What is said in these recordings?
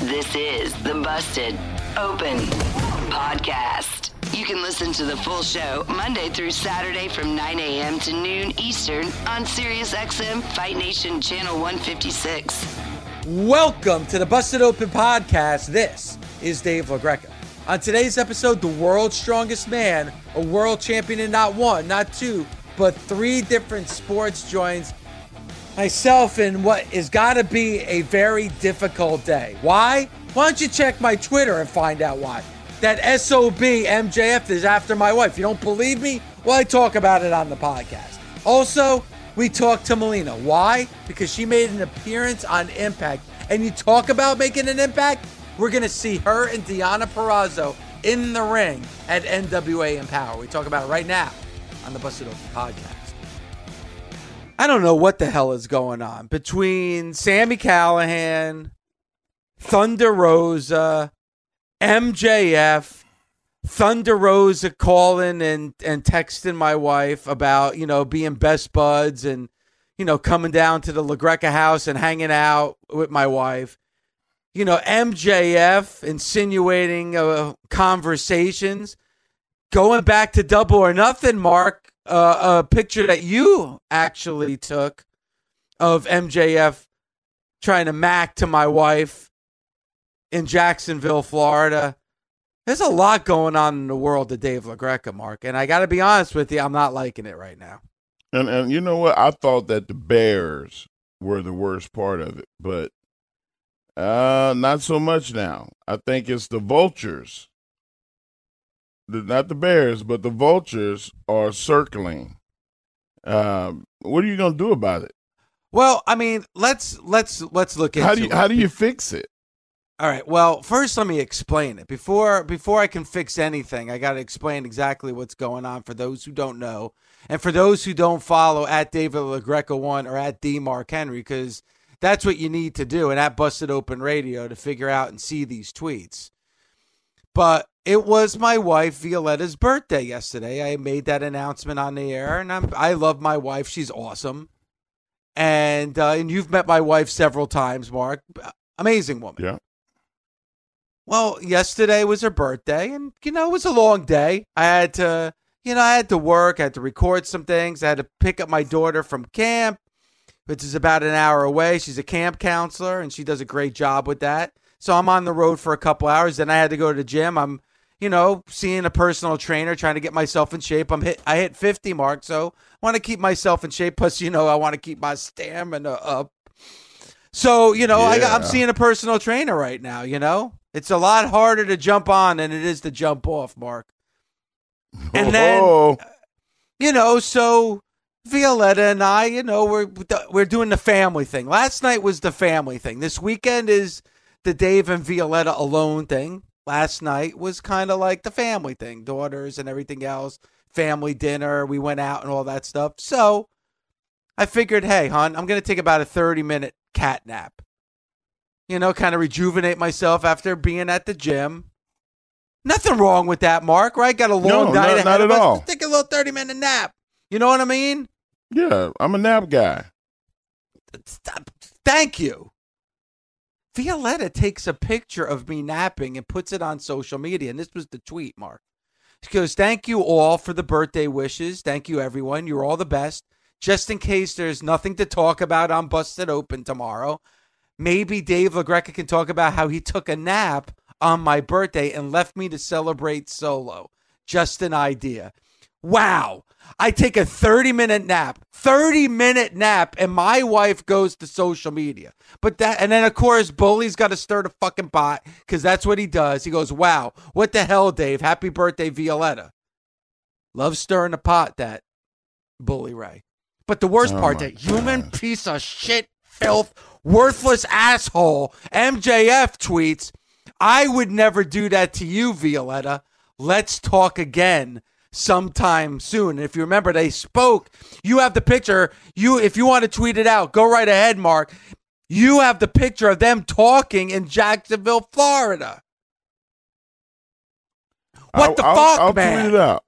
This is the Busted Open Podcast. You can listen to the full show Monday through Saturday from 9 a.m. to noon Eastern on SiriusXM Fight Nation Channel 156. Welcome to the Busted Open Podcast. This is Dave LaGreca. On today's episode, the world's strongest man, a world champion in not one, not two, but three different sports joins myself in what is got to be a very difficult day. Why? Why don't you check my Twitter and find out why? That SOB MJF is after my wife. You don't believe me? Well, I talk about it on the podcast. Also, we talked to Melina. Why? Because she made an appearance on Impact. And you talk about making an impact, we're going to see her and Deonna Purrazzo in the ring at NWA Empower. We talk about it right now on the Busted Open podcast. I don't know what the hell is going on between Sammy Callahan, Thunder Rosa, MJF, Thunder Rosa calling and and texting my wife about you know being best buds and you know coming down to the LaGreca house and hanging out with my wife. You know MJF insinuating uh, conversations, going back to Double or Nothing. Mark uh, a picture that you actually took of MJF trying to mac to my wife in Jacksonville, Florida. There's a lot going on in the world of Dave LaGreca, Mark, and I got to be honest with you, I'm not liking it right now. And and you know what? I thought that the Bears were the worst part of it, but uh not so much now. I think it's the vultures the, not the bears, but the vultures are circling. Um, what are you going to do about it? Well, I mean, let's let's let's look into how do you, it. how do you fix it? All right. Well, first let me explain it. Before before I can fix anything, I got to explain exactly what's going on for those who don't know, and for those who don't follow at David LaGreca one or at D Mark Henry, because that's what you need to do, and at Busted Open Radio to figure out and see these tweets. But it was my wife Violetta's birthday yesterday. I made that announcement on the air, and I'm, I love my wife. She's awesome, and uh, and you've met my wife several times, Mark. Amazing woman. Yeah. Well, yesterday was her birthday, and you know it was a long day. I had to, you know, I had to work. I had to record some things. I had to pick up my daughter from camp, which is about an hour away. She's a camp counselor, and she does a great job with that. So I'm on the road for a couple hours. Then I had to go to the gym. I'm you know, seeing a personal trainer, trying to get myself in shape. I'm hit. I hit 50 mark, so I want to keep myself in shape. Plus, you know, I want to keep my stamina up. So, you know, yeah. I, I'm seeing a personal trainer right now. You know, it's a lot harder to jump on than it is to jump off, Mark. And then, oh. you know, so Violetta and I, you know, we're we're doing the family thing. Last night was the family thing. This weekend is the Dave and Violetta alone thing last night was kind of like the family thing, daughters and everything else, family dinner. We went out and all that stuff. So I figured, hey, hon, I'm going to take about a 30 minute cat nap. You know, kind of rejuvenate myself after being at the gym. Nothing wrong with that, Mark, right? Got a long no, night ahead not of at us. all. Let's take a little 30 minute nap. You know what I mean? Yeah, I'm a nap guy. Stop. Thank you. Violetta takes a picture of me napping and puts it on social media. And this was the tweet, Mark. She goes, Thank you all for the birthday wishes. Thank you, everyone. You're all the best. Just in case there's nothing to talk about on Busted Open tomorrow, maybe Dave LaGreca can talk about how he took a nap on my birthday and left me to celebrate solo. Just an idea. Wow. I take a 30 minute nap, 30 minute nap, and my wife goes to social media. But that, and then of course, Bully's got to stir the fucking pot because that's what he does. He goes, Wow, what the hell, Dave? Happy birthday, Violetta. Love stirring the pot, that Bully Ray. But the worst Oh part, that human piece of shit, filth, worthless asshole, MJF tweets, I would never do that to you, Violetta. Let's talk again sometime soon. And if you remember, they spoke. You have the picture. You, if you want to tweet it out, go right ahead, Mark. You have the picture of them talking in Jacksonville, Florida. What I'll- the I'll- fuck, I'll man? tweet it out.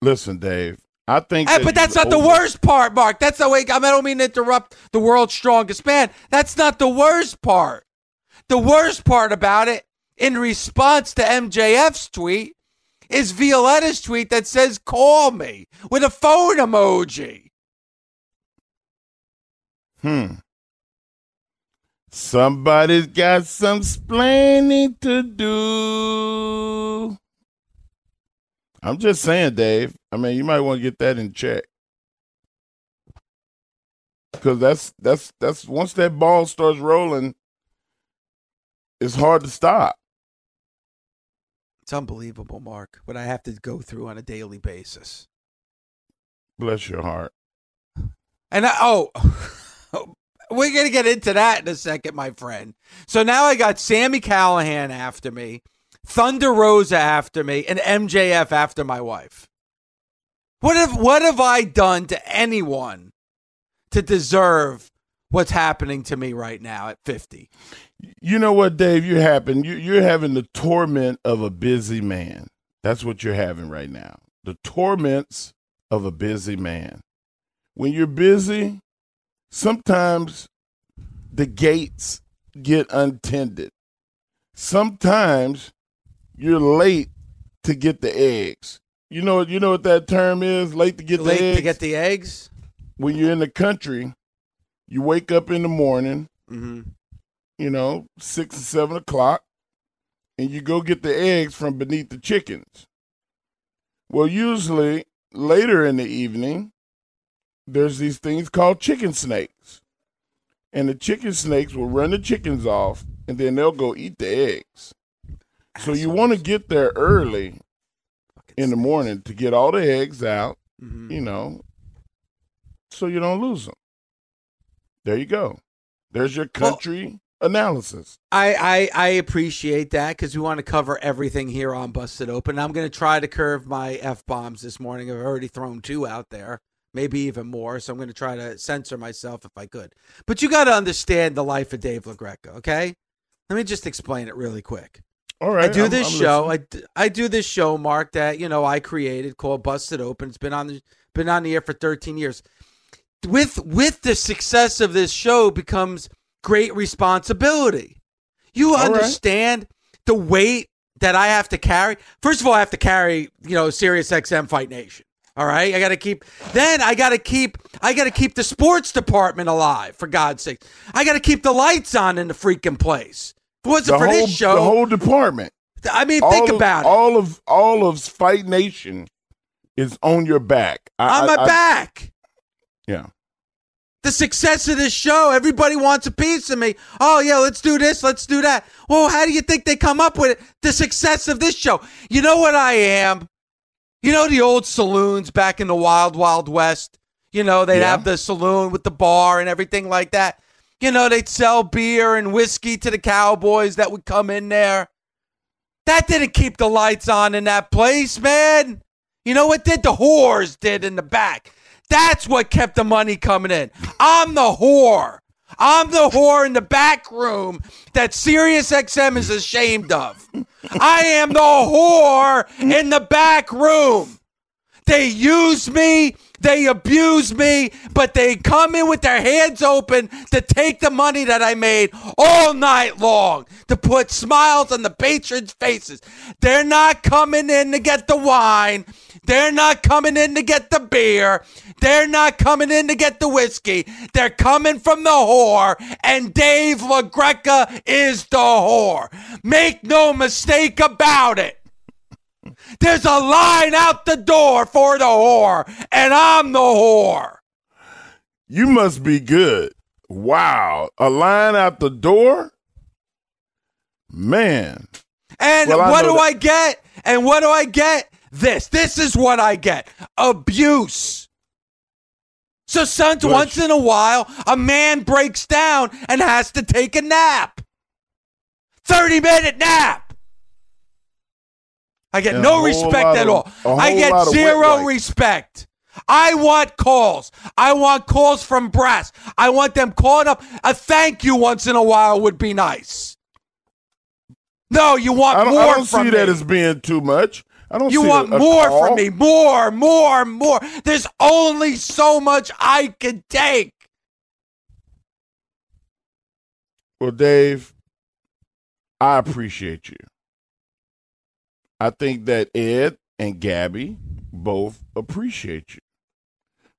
Listen, Dave. I think, Hey, that but that's not the worst part, Mark. That's the way I don't mean to interrupt the world's strongest man. That's not the worst part. The worst part about it, in response to MJF's tweet, is Violetta's tweet that says call me with a phone emoji. Hmm. Somebody's got some splaining to do. I'm just saying, Dave. I mean, you might want to get that in check. Cause that's that's that's once that ball starts rolling, it's hard to stop. It's unbelievable, Mark, what I have to go through on a daily basis. Bless your heart. And I, oh, we're going to get into that in a second, my friend. So now I got Sammy Callahan after me, Thunder Rosa after me, and MJF after my wife. What have what have I done to anyone to deserve what's happening to me right now at 50? You know what, Dave? You're having you you're having the torment of a busy man. That's what you're having right now. The torments of a busy man. When you're busy, sometimes the gates get untended. Sometimes you're late to get the eggs. You know you know what that term is? Late to get the Late eggs. to get the eggs? when you're in the country, you wake up in the morning, Mm-hmm. You know, six or seven o'clock, and you go get the eggs from beneath the chickens. Well, usually later in the evening, there's these things called chicken snakes. And the chicken snakes will run the chickens off and then they'll go eat the eggs. So you want to get there early in the morning to get all the eggs out, Mhm. you know, so you don't lose them. There you go. There's your country analysis. I, I I appreciate that because we want to cover everything here on Busted Open. I'm going to try to curve my f bombs this morning. I've already thrown two out there, maybe even more. So I'm going to try to censor myself if I could. But you got to understand the life of Dave LaGreca, okay? Let me just explain it really quick. All right. I do I'm- this I'm show. listening. I, I do this show, Mark, that you know I created called Busted Open. It's been on the been on the air for 13 years. With with the success of this show becomes great responsibility. You right. understand the weight that I have to carry. First of all, I have to carry you know Sirius XM Fight Nation. All right, I got to keep. Then I got to keep. I got to keep the sports department alive. For God's sake, I got to keep the lights on in the freaking place. If it wasn't the for whole, this show, the whole department. I mean, all think of, about it. All of all of Fight Nation is on your back. I, on my I- I- back. Yeah. The success of this show, everybody wants a piece of me. Oh, yeah, let's do this, let's do that. Well, how do you think they come up with it? The success of this show. You know what I am? You know the old saloons back in the wild, wild west? You know, they'd Yeah. have the saloon with the bar and everything like that. You know, they'd sell beer and whiskey to the cowboys that would come in there. That didn't keep the lights on in that place, man. You know what did? The whores did in the back. That's what kept the money coming in. I'm the whore. I'm the whore in the back room that SiriusXM is ashamed of. I am the whore in the back room. They use me, they abuse me, but they come in with their hands open to take the money that I made all night long to put smiles on the patrons' faces. They're not coming in to get the wine. They're not coming in to get the beer. They're not coming in to get the whiskey. They're coming from the whore, and Dave LaGreca is the whore. Make no mistake about it. There's a line out the door for the whore, and I'm the whore. You must be good. Wow. A line out the door? Man. And Well, what know do that- I get? And what do I get? This. This is what I get abuse. So, son, Good. once in a while, a man breaks down and has to take a nap. 30 minute nap. I get And no respect at all. I get lot of wet zero respect. I want calls. I want calls from brass. I want them calling up. A thank you once in a while would be nice. No, you want I more I don't see me. that as being too much. I don't you see want a, a more call. from me. More, more, more. There's only so much I can take. Well, Dave, I appreciate you. I think that Ed and Gabby both appreciate you.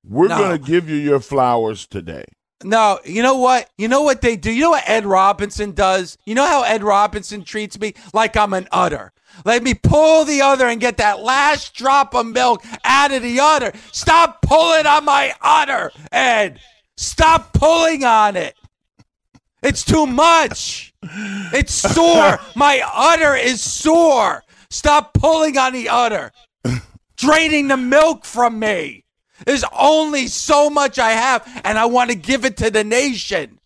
We're No. going to give you your flowers today. No, you know what? You know what they do? You know what Ed Robinson does? You know how Ed Robinson treats me? Like I'm an udder. Let me pull the udder and get that last drop of milk out of the udder. Stop pulling on my udder, Ed. Stop pulling on it. It's too much. It's sore. my udder is sore. Stop pulling on the udder. Draining the milk from me. There's only so much I have, and I want to give it to the nation.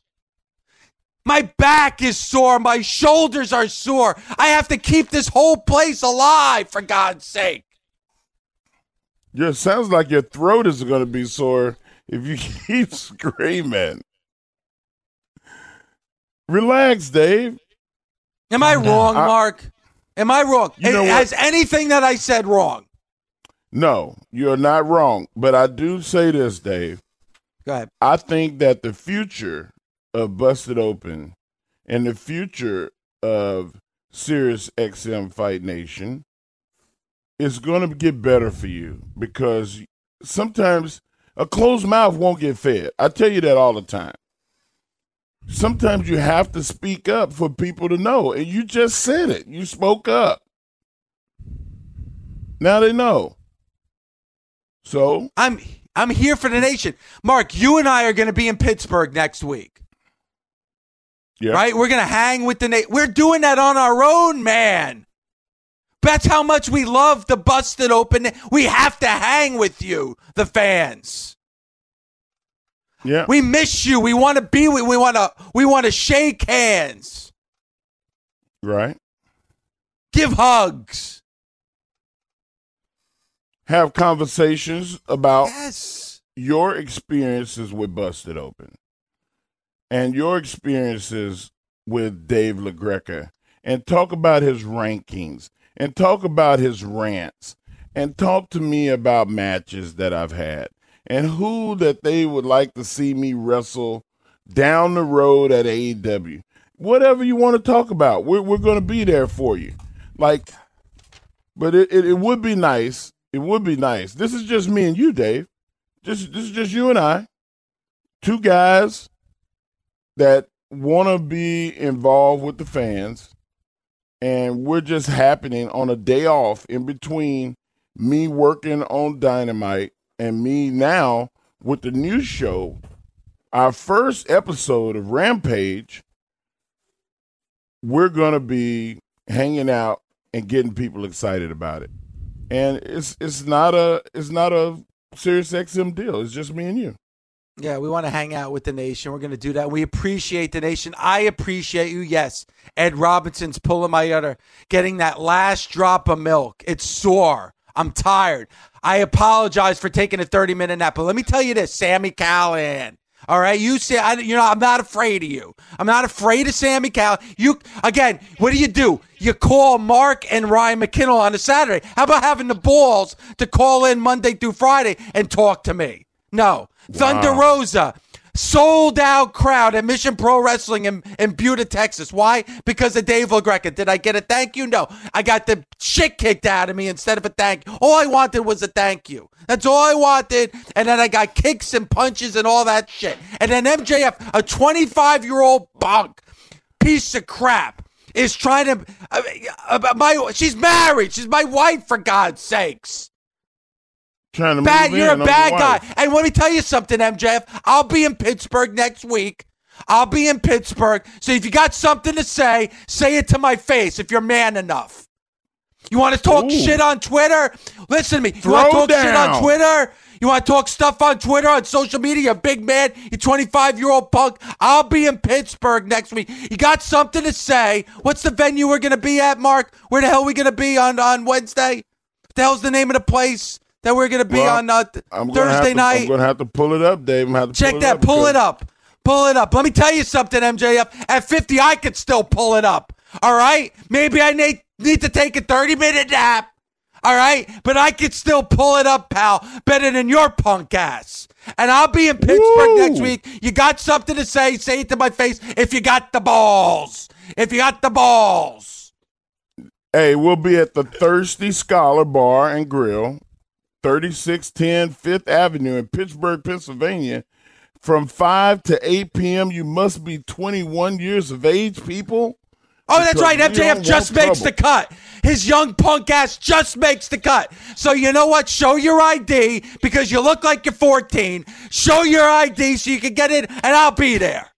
My back is sore. My shoulders are sore. I have to keep this whole place alive, for God's sake. Yeah, it sounds like your throat is going to be sore if you keep screaming. Relax, Dave. Am I wrong, I- Mark? Am I wrong? You know? Has anything that I said wrong? No, you're not wrong. But I do say this, Dave. Go ahead. I think that the future of Busted Open and the future of Sirius XM Fight Nation is going to get better for you because sometimes a closed mouth won't get fed. I tell you that all the time. Sometimes you have to speak up for people to know. And you just said it. You spoke up. Now they know. So, I'm I'm here for the nation. Mark, you and I are going to be in Pittsburgh next week. yeah. Right? We're going to hang with the nation. We're doing that on our own, man. That's how much we love the busted open. We have to hang with you, the fans. Yeah. We miss you. We want to be with. We want to. We want to shake hands, right. give hugs. have conversations about Yes. your experiences with Busted Open and your experiences with Dave LaGreca and talk about his rankings and talk about his rants and talk to me about matches that I've had and who that they would like to see me wrestle down the road at AEW. Whatever you want to talk about, we're, we're going to be there for you. Like, but it, it, it would be nice. It would be nice. This is just me and you, Dave. Just this is just you and I. Two guys that want to be involved with the fans. And we're just happening on a day off in between me working on Dynamite and me now with the new show. Our first episode of Rampage, we're going to be hanging out and getting people excited about it and it's it's not a it's not a Sirius XM deal. It's just me and you. Yeah, we want to hang out with the nation. We're going to do that. We appreciate the nation. I appreciate you. Yes, Ed Robinson's pulling my udder, getting that last drop of milk. It's sore. I'm tired. I apologize for taking a 30 minute nap. But let me tell you this, Sammy Callahan. All right, you say I, you know I'm not afraid of you. I'm not afraid of Sammy Cal. You again. What do you do? You call Mark and Ryan McKinnell on a Saturday. How about having the balls to call in Monday through Friday and talk to me? No, Thunder Rosa. Sold out crowd at Mission Pro Wrestling in, in Buda, Texas. Why? Because of Dave LaGreca. Did I get a thank you? No. I got the shit kicked out of me instead of a thank you. All I wanted was a thank you. That's all I wanted. And then I got kicks and punches and all that shit. And then MJF, a 25 year old bunk, piece of crap, is trying to. Uh, uh, my she's married. She's my wife for God's sakes. Trying to Bad, you're a in on bad guy. And let me tell you something, MJF. I'll be in Pittsburgh next week. I'll be in Pittsburgh. So if you got something to say, say it to my face if you're man enough. You want to talk Ooh. shit on Twitter? Listen to me. You want to talk shit on. Twitter? You want to talk stuff on Twitter, on social media, You're a big man, you 25 year old punk? I'll be in Pittsburgh next week. You got something to say? What's the venue we're going to be at, Mark? Where the hell are we going to be on, on Wednesday? What the hell's the name of the place that we're going to be Well, on uh, Thursday to- night? I'm gonna have to pull it up, Dave. I'm have to Check pull that. It up pull it up. Pull it up. Let me tell you something, MJF. At 50, I could still pull it up. All right? Maybe I need, need to take a 30 minute nap. All right? But I could still pull it up, pal. Better than your punk ass. And I'll be in Pittsburgh Woo. next week. You got something to say, say it to my face if you got the balls. If you got the balls. Hey, we'll be at the Thirsty Scholar Bar and Grill, 3610 Fifth Avenue in Pittsburgh, Pennsylvania, from 5 to 8 p.m. You must be 21 years of age, people. Oh, that's right. MJF just makes trouble. the cut. His young punk ass just makes the cut. So you know what? Show your ID because you look like you're 14. Show your ID so you can get in, and I'll be there.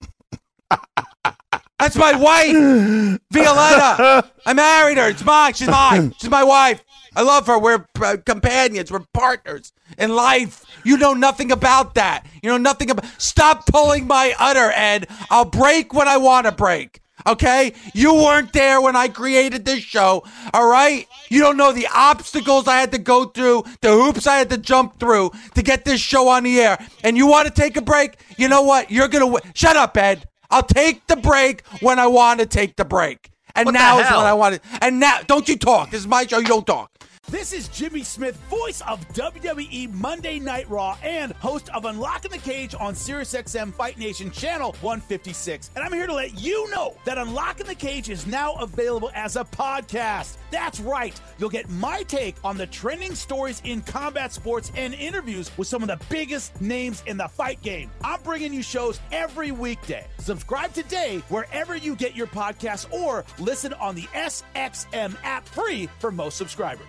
That's my wife, Violetta. I married her. It's mine. She's mine. She's my wife. I love her. We're uh, companions. We're partners in life. You know nothing about that. You know nothing about. Stop pulling my udder, Ed. I'll break when I want to break. Okay? You weren't there when I created this show. All right? You don't know the obstacles I had to go through, the hoops I had to jump through to get this show on the air. And you want to take a break? You know what? You're going to w- Shut up, Ed. I'll take the break when I want to take the break. And What now is when I want to. And now, don't you talk. This is my show. You don't talk. This is Jimmy Smith, voice of WWE Monday Night Raw and host of Unlocking the Cage on SiriusXM Fight Nation Channel 156. And I'm here to let you know that Unlocking the Cage is now available as a podcast. That's right. You'll get my take on the trending stories in combat sports and interviews with some of the biggest names in the fight game. I'm bringing you shows every weekday. Subscribe today wherever you get your podcasts or listen on the SXM app free for most subscribers.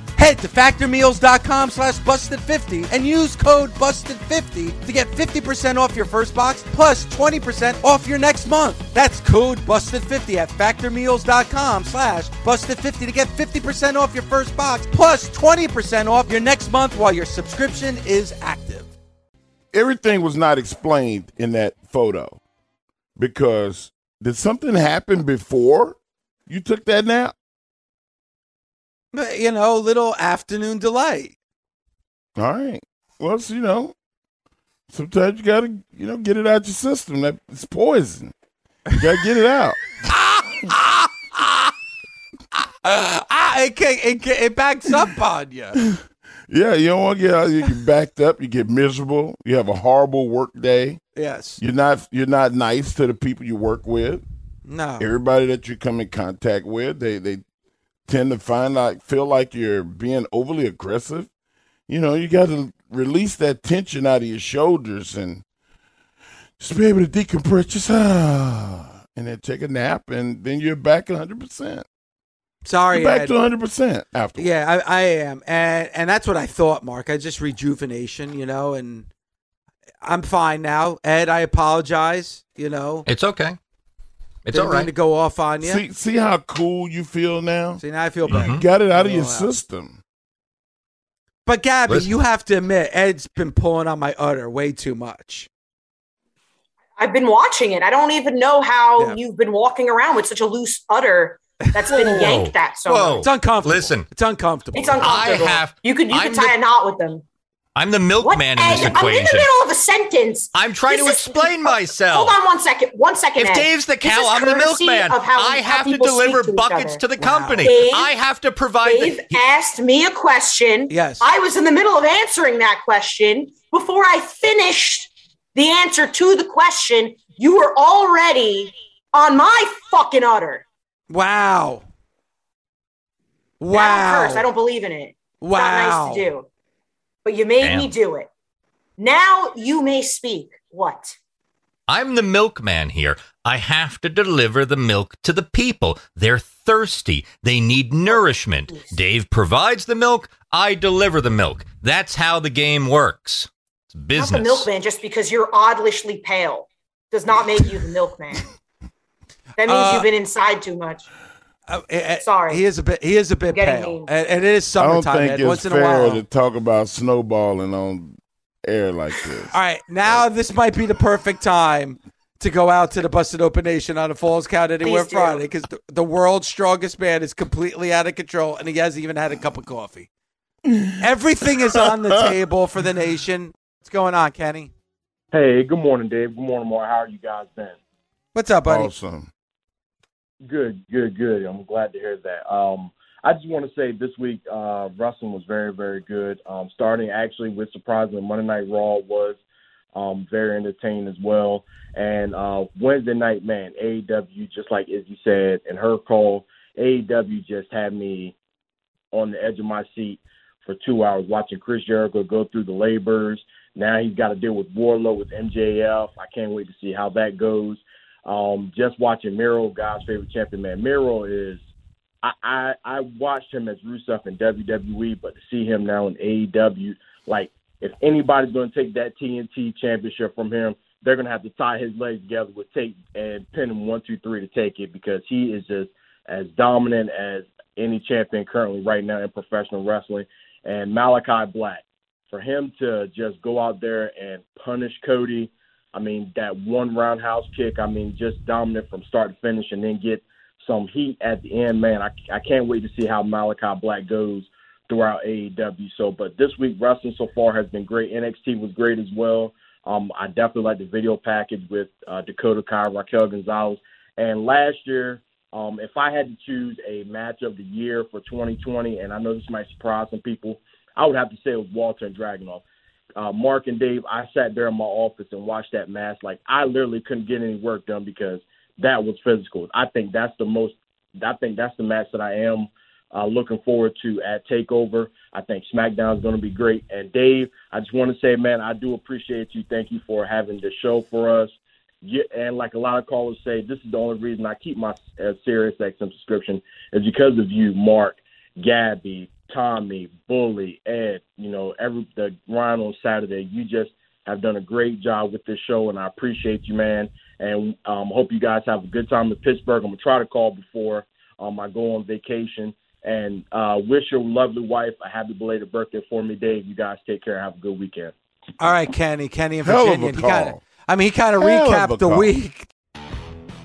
Head to factormeals.com slash busted50 and use code busted50 to get 50% off your first box plus 20% off your next month. That's code busted50 at factormeals.com slash busted50 to get 50% off your first box plus 20% off your next month while your subscription is active. Everything was not explained in that photo because did something happen before you took that nap? But, you know, little afternoon delight. All right. Well, it's, you know, sometimes you gotta, you know, get it out your system. That it's poison. You gotta get it out. ah, it, can, it, can, it backs up on you. Yeah, you don't want to get out. You get backed up. You get miserable. You have a horrible work day. Yes. You're not. You're not nice to the people you work with. No. Everybody that you come in contact with, they they tend to find like feel like you're being overly aggressive. You know, you got to release that tension out of your shoulders and just be able to decompress. Just ah, and then take a nap, and then you're back 100. percent Sorry, back Ed. to 100 percent after. Yeah, I, I am, and and that's what I thought, Mark. I just rejuvenation, you know, and I'm fine now. Ed, I apologize. You know, It's okay. It's didn't all to go off on you. See, See, see how cool you feel now. See now I feel better. Mm-hmm. You got it out of your out. system. But Gabby, Listen. you have to admit, Ed's been pulling on my udder way too much. I've been watching it. I don't even know how Yeah. you've been walking around with such a loose udder that's been yanked at so Whoa. much. It's uncomfortable. Listen. it's uncomfortable. It's uncomfortable. I have- You could you I'm could tie the- a knot with them. I'm the milkman in Ed, this I'm in the middle of a sentence. I'm trying This to is- explain myself. Hold on one second. One second. If Ed. Dave's the cow, I'm the milkman. of how- I how have to deliver to buckets to the Wow. company. Dave- I have to provide Dave the. asked me a question. Yes. I was in the middle of answering that question. Before I finished the answer to the question, you were already on my fucking udder. Wow. That Wow. First, I don't believe in it. It's wow. not nice to do. But you made Damn. me do it. Now you may speak. What? I'm the milkman here. I have to deliver the milk to the people. They're thirsty. They need nourishment. Dave provides the milk. I deliver the milk. That's how the game works. It's business. Not the milkman just because you're oddly pale does not make you the milkman. That means Uh, you've been inside too much. Uh, Sorry. He is a bit. He is a bit pale, mean. and, and it is I don't think Ed. it's Once in a fair while. to talk about snowballing on air like this. All right, now this might be the perfect time to go out to the Busted Open Nation on a Falls Count Anywhere Friday because the, the world's strongest man is completely out of control and he hasn't even had a cup of coffee. Everything is on the table for the nation. What's going on, Kenny? Hey, good morning, Dave. Good morning, Mark. How are you guys been? What's up, buddy? Awesome. Good, good, good. I'm glad to hear that. Um, I just want to say this week, uh, wrestling was very, very good. Um, starting actually with surprisingly Monday Night Raw was um, very entertaining as well. And uh, Wednesday night, man, AEW, just like Izzy said in her call, AEW just had me on the edge of my seat for two hours watching Chris Jericho go through the labors. Now he's got to deal with Wardlow with MJF. I can't wait to see how that goes. Um, just watching Miro, God's favorite champion, man. Miro is I, I I watched him as Rusev in WWE, but to see him now in AEW, like if anybody's going to take that TNT championship from him, they're going to have to tie his legs together with tape and pin him one, two, three to take it because he is just as dominant as any champion currently right now in professional wrestling. And Malachi Black, for him to just go out there and punish Cody, I mean that one roundhouse kick, I mean just dominant from start to finish, and then get some heat at the end, man. I, I can't wait to see how Malachi Black goes throughout AEW. So, but this week wrestling so far has been great. NXT was great as well. Um, I definitely like the video package with uh, Dakota Kai, Raquel Gonzalez, and last year, um, if I had to choose a match of the year for 2020, and I know this might surprise some people, I would have to say it was Walter and Dragunov. Uh, Mark and Dave, I sat there in my office and watched that match. Like I literally couldn't get any work done because that was physical. I think that's the most. I think that's the match that I am uh, looking forward to at Takeover. I think SmackDown is going to be great. And Dave, I just want to say, man, I do appreciate you. Thank you for having the show for us. Yeah, and like a lot of callers say, this is the only reason I keep my uh, Sirius XM subscription is because of you, Mark, Gabby, Tommy, Bully, Ed, you know, every the Ryan on Saturday. You just have done a great job with this show, and I appreciate you, man. And um, hope you guys have a good time in Pittsburgh. I'm gonna try to call before um, I go on vacation. And uh, wish your lovely wife a happy belated birthday for me, Dave. You guys take care. Have a good weekend. All right, Kenny. Kenny in Hell of a Virginia. He call. kinda, I mean, he kind of Hell recapped the week.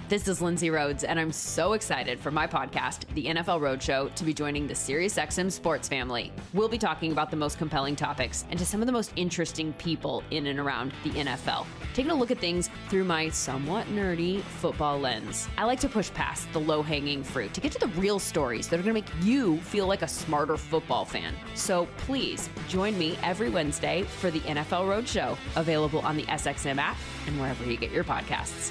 This is Lindsay Rhodes, and I'm so excited for my podcast, The NFL Roadshow, to be joining the SiriusXM sports family. We'll be talking about the most compelling topics and to some of the most interesting people in and around the NFL, taking a look at things through my somewhat nerdy football lens. I like to push past the low hanging fruit to get to the real stories that are going to make you feel like a smarter football fan. So please join me every Wednesday for the NFL Roadshow, available on the SXM app and wherever you get your podcasts.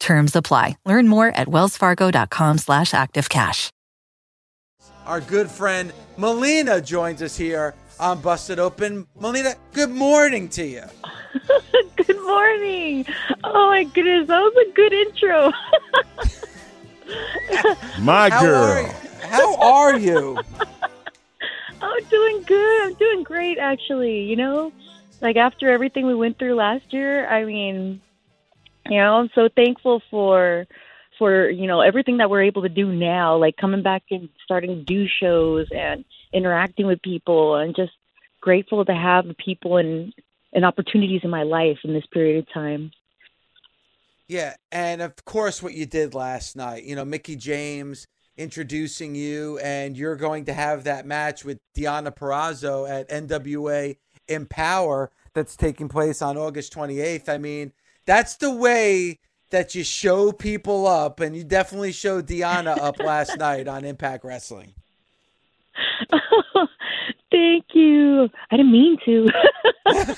Terms apply. Learn more at wellsfargo.com slash activecash. Our good friend Melina joins us here on Busted Open. Melina, good morning to you. Good morning. Oh my goodness, that was a good intro. My How girl. are? How are you? I'm doing good. I'm doing great, actually. You know, like after everything we went through last year, I mean, you know, I'm so thankful for for you know everything that we're able to do now, like coming back and starting to do shows and interacting with people, and just grateful to have people and and opportunities in my life in this period of time. Yeah, and of course, what you did last night. You know, Mickie James introducing you, and you're going to have that match with Deonna Purrazzo at NWA Empower that's taking place on August 28th. I mean, that's the way that you show people up, and you definitely showed Deonna up last night on Impact Wrestling. Thank you. I didn't mean to.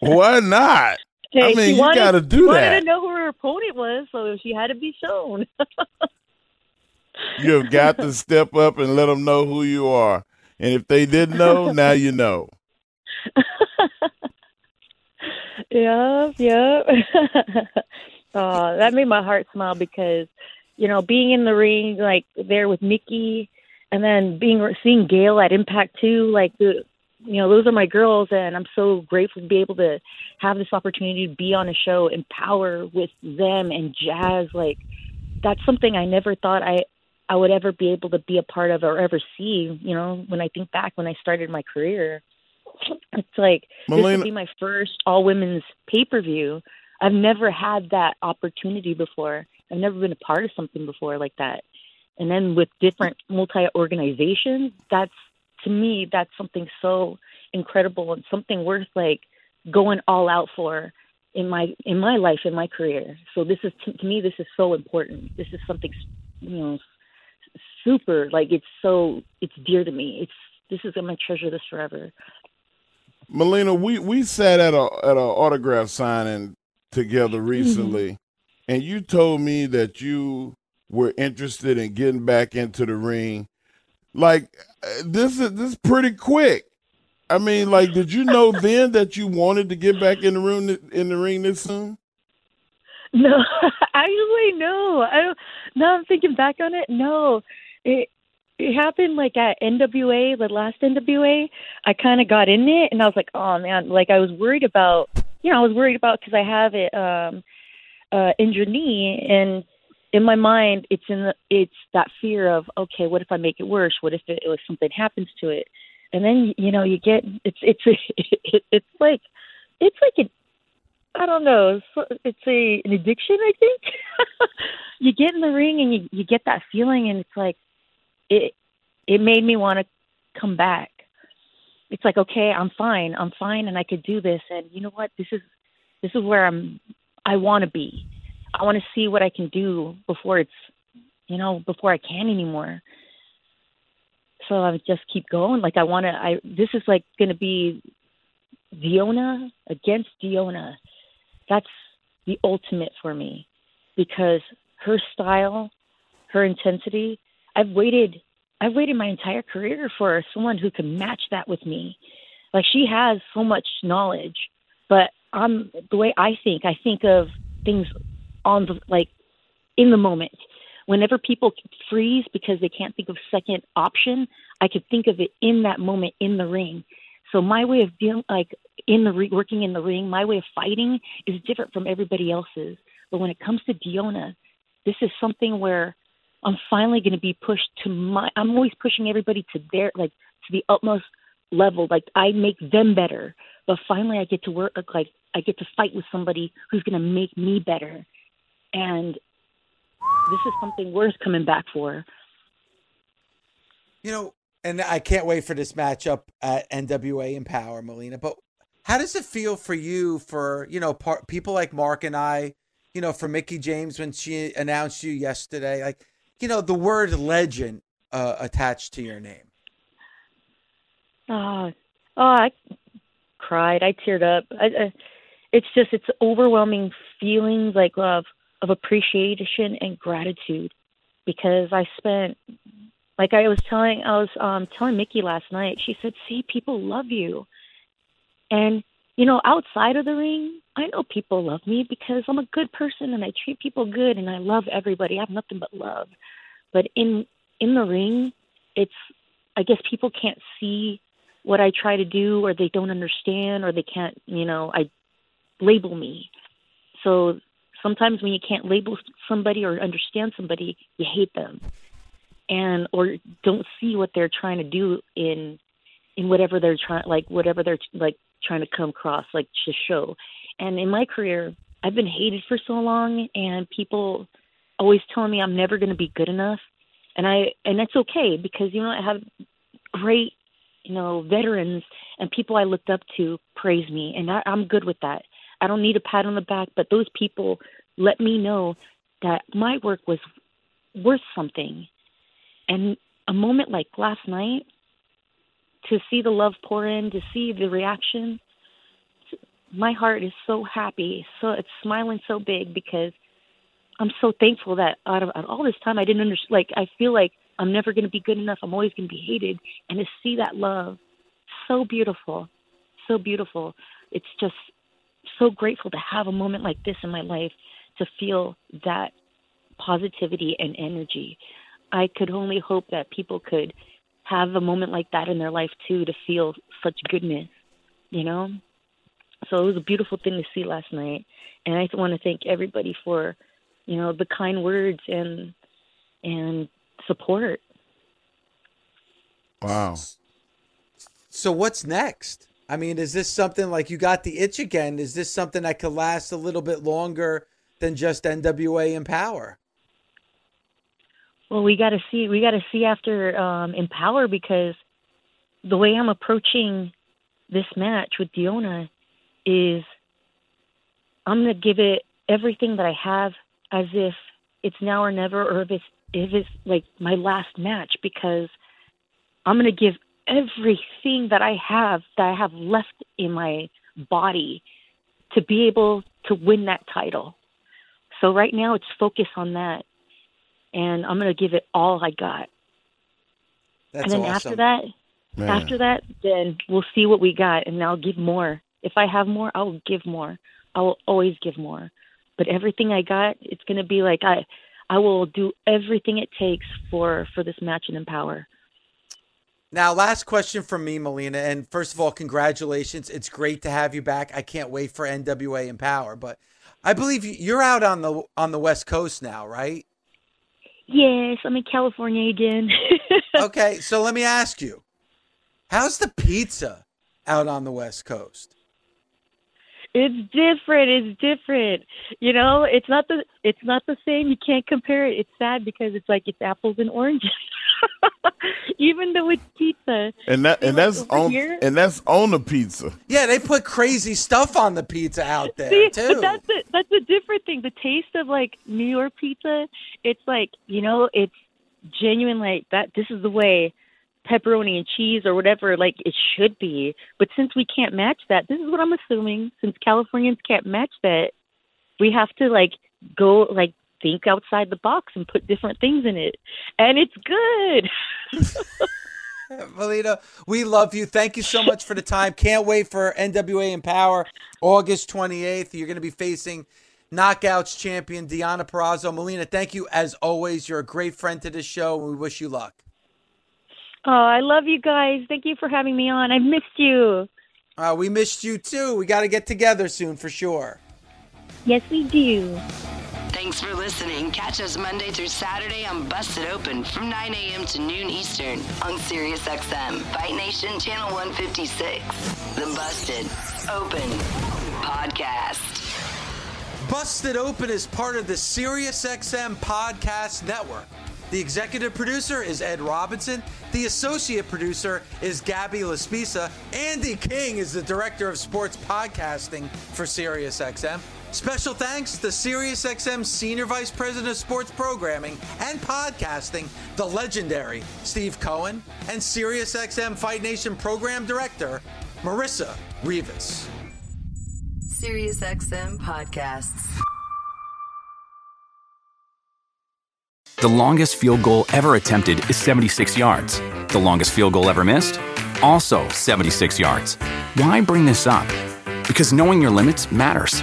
Why not? Hey, I mean, you wanted- got to she do wanted that. to know who her opponent was, so she had to be shown. You have got to step up and let them know who you are. And if they didn't know, now you know. Yep, yep. uh, that made my heart smile because, you know, being in the ring, like there with Mickie, and then being seeing Gail at Impact too, like the, you know, those are my girls, and I'm so grateful to be able to have this opportunity to be on a show, empower with them and Jazz. Like that's something I never thought I I would ever be able to be a part of or ever see. You know, when I think back when I started my career, it's like this Melina- will be my first all women's pay per view. I've never had that opportunity before. I've never been a part of something before like that. And then with different multi organizations, that's to me that's something so incredible and something worth like going all out for in my in my life in my career. So this is to, to me this is so important. This is something you know super like it's so it's dear to me. It's this is I'm gonna treasure this forever. Melina, we, we sat at a at a autograph signing together recently, and you told me that you were interested in getting back into the ring. Like uh, this is this is pretty quick. I mean, like, did you know then that you wanted to get back in the room in the ring this soon? No, actually, no. I don't. Now I'm thinking back on it. No, it it happened like at NWA, the last NWA. I kind of got in it, and I was like, oh man, like I was worried about. You know, I was worried about because I have it um uh injured knee, and in my mind, it's in the, it's that fear of okay, what if I make it worse? What if it, if something happens to it? And then you know you get it's it's it, it's like it's like an I don't know. It's a an addiction. I think you get in the ring and you you get that feeling, and it's like it it made me want to come back. It's like okay, I'm fine. I'm fine, and I could do this. And you know what? This is this is where I'm. I want to be. I want to see what I can do before it's you know before I can anymore. So I would just keep going. Like I want to. I this is like going to be Deonna against Deonna that's the ultimate for me because her style, her intensity, I've waited I've waited my entire career for someone who can match that with me. Like she has so much knowledge, but I'm the way I think, I think of things on the like in the moment. Whenever people freeze because they can't think of second option, I could think of it in that moment in the ring. So my way of dealing, like in the re- working in the ring, my way of fighting is different from everybody else's. But when it comes to Deonna, this is something where I'm finally going to be pushed to my. I'm always pushing everybody to their like to the utmost level. Like I make them better, but finally I get to work like I get to fight with somebody who's going to make me better, and this is something worth coming back for. You know, and I can't wait for this matchup at NWA Empower, Melina. But how does it feel for you, for you know, par- people like Mark and I, you know, for Mickie James when she announced you yesterday, like you know, the word legend uh, attached to your name? Oh, oh, I cried. I teared up. I, I, it's just it's overwhelming feelings like of of appreciation and gratitude because I spent like I was telling I was um telling Mickie last night. She said, "See, people love you." And you know, outside of the ring, I know people love me because I'm a good person and I treat people good and I love everybody. I have nothing but love. But in in the ring, it's I guess people can't see what I try to do or they don't understand or they can't, you know, I label me. So sometimes when you can't label somebody or understand somebody, you hate them. And or don't see what they're trying to do in in whatever they're trying like whatever they're like trying to come across like to show. And in my career, I've been hated for so long and people always telling me I'm never going to be good enough. And I and that's okay because you know I have great you know veterans and people I looked up to praise me and I, I'm good with that. I don't need a pat on the back, but those people let me know that my work was worth something. And a moment like last night, to see the love pour in, to see the reaction, my heart is so happy. So it's smiling so big because I'm so thankful that out of, out of all this time I didn't understand. Like I feel like I'm never going to be good enough. I'm always going to be hated, and to see that love, so beautiful, so beautiful. It's just so grateful to have a moment like this in my life to feel that positivity and energy. I could only hope that people could have a moment like that in their life too to feel such goodness, you know? So it was a beautiful thing to see last night. And I want to thank everybody for, you know, the kind words and and support. Wow. So what's next? I mean, is this something like you got the itch again? Is this something that could last a little bit longer than just NWA Empower? Well, we got to see. We got to see after um, Empower because the way I'm approaching this match with Deonna is I'm gonna give it everything that I have, as if it's now or never, or if it's if it's like my last match, because I'm gonna give everything that I have that I have left in my body to be able to win that title. So right now it's focus on that and I'm going to give it all I got. That's and then awesome. after that, Man. After that, then we'll see what we got, and I'll give more. If I have more, I'll give more. I will always give more. But everything I got, it's gonna be like I, I will do everything it takes for for this match in Empower. Now, last question from me, Melina. And first of all, congratulations. It's great to have you back. I can't wait for NWA Empower. But I believe you're out on the on the West Coast now, right? Yes, I'm in California again. okay, so let me ask you, how's the pizza out on the West Coast? It's different. It's different. You know, it's not the it's not the same. You can't compare it. It's sad because it's like it's apples and oranges. Even though it's pizza. And that and that's on here- and that's on the pizza. Yeah, they put crazy stuff on the pizza out there See, too. but that's a, that's a different thing. The taste of like New York pizza, it's like you know, it's genuine. Like that. This is the way pepperoni and cheese or whatever like it should be. But since we can't match that, this is what I'm assuming. Since Californians can't match that, we have to like go like think outside the box and put different things in it, and it's good. Melina, we love you. Thank you so much for the time. Can't wait for NWA Empower August 28th. You're going to be facing Knockouts champion Deonna Purrazzo. Melina, thank you as always. You're a great friend to this show, and we wish you luck. Oh, I love you guys. Thank you for having me on. I've missed you. Uh, we missed you too. We got to get together soon for sure. Yes, we do. Thanks for listening. Catch us Monday through Saturday on Busted Open from 9 a.m. to noon Eastern on SiriusXM, Fight Nation Channel 156. The Busted Open Podcast. Busted Open is part of the SiriusXM Podcast Network. The executive producer is Ed Robinson. The associate producer is Gabby Laspisa. Andy King is the director of sports podcasting for SiriusXM. Special thanks to SiriusXM Senior Vice President of Sports Programming and Podcasting, the legendary Steve Cohen, and SiriusXM Fight Nation Program Director, Marissa Rivas. SiriusXM Podcasts. The longest field goal ever attempted is 76 yards. The longest field goal ever missed? Also 76 yards. Why bring this up? Because knowing your limits matters,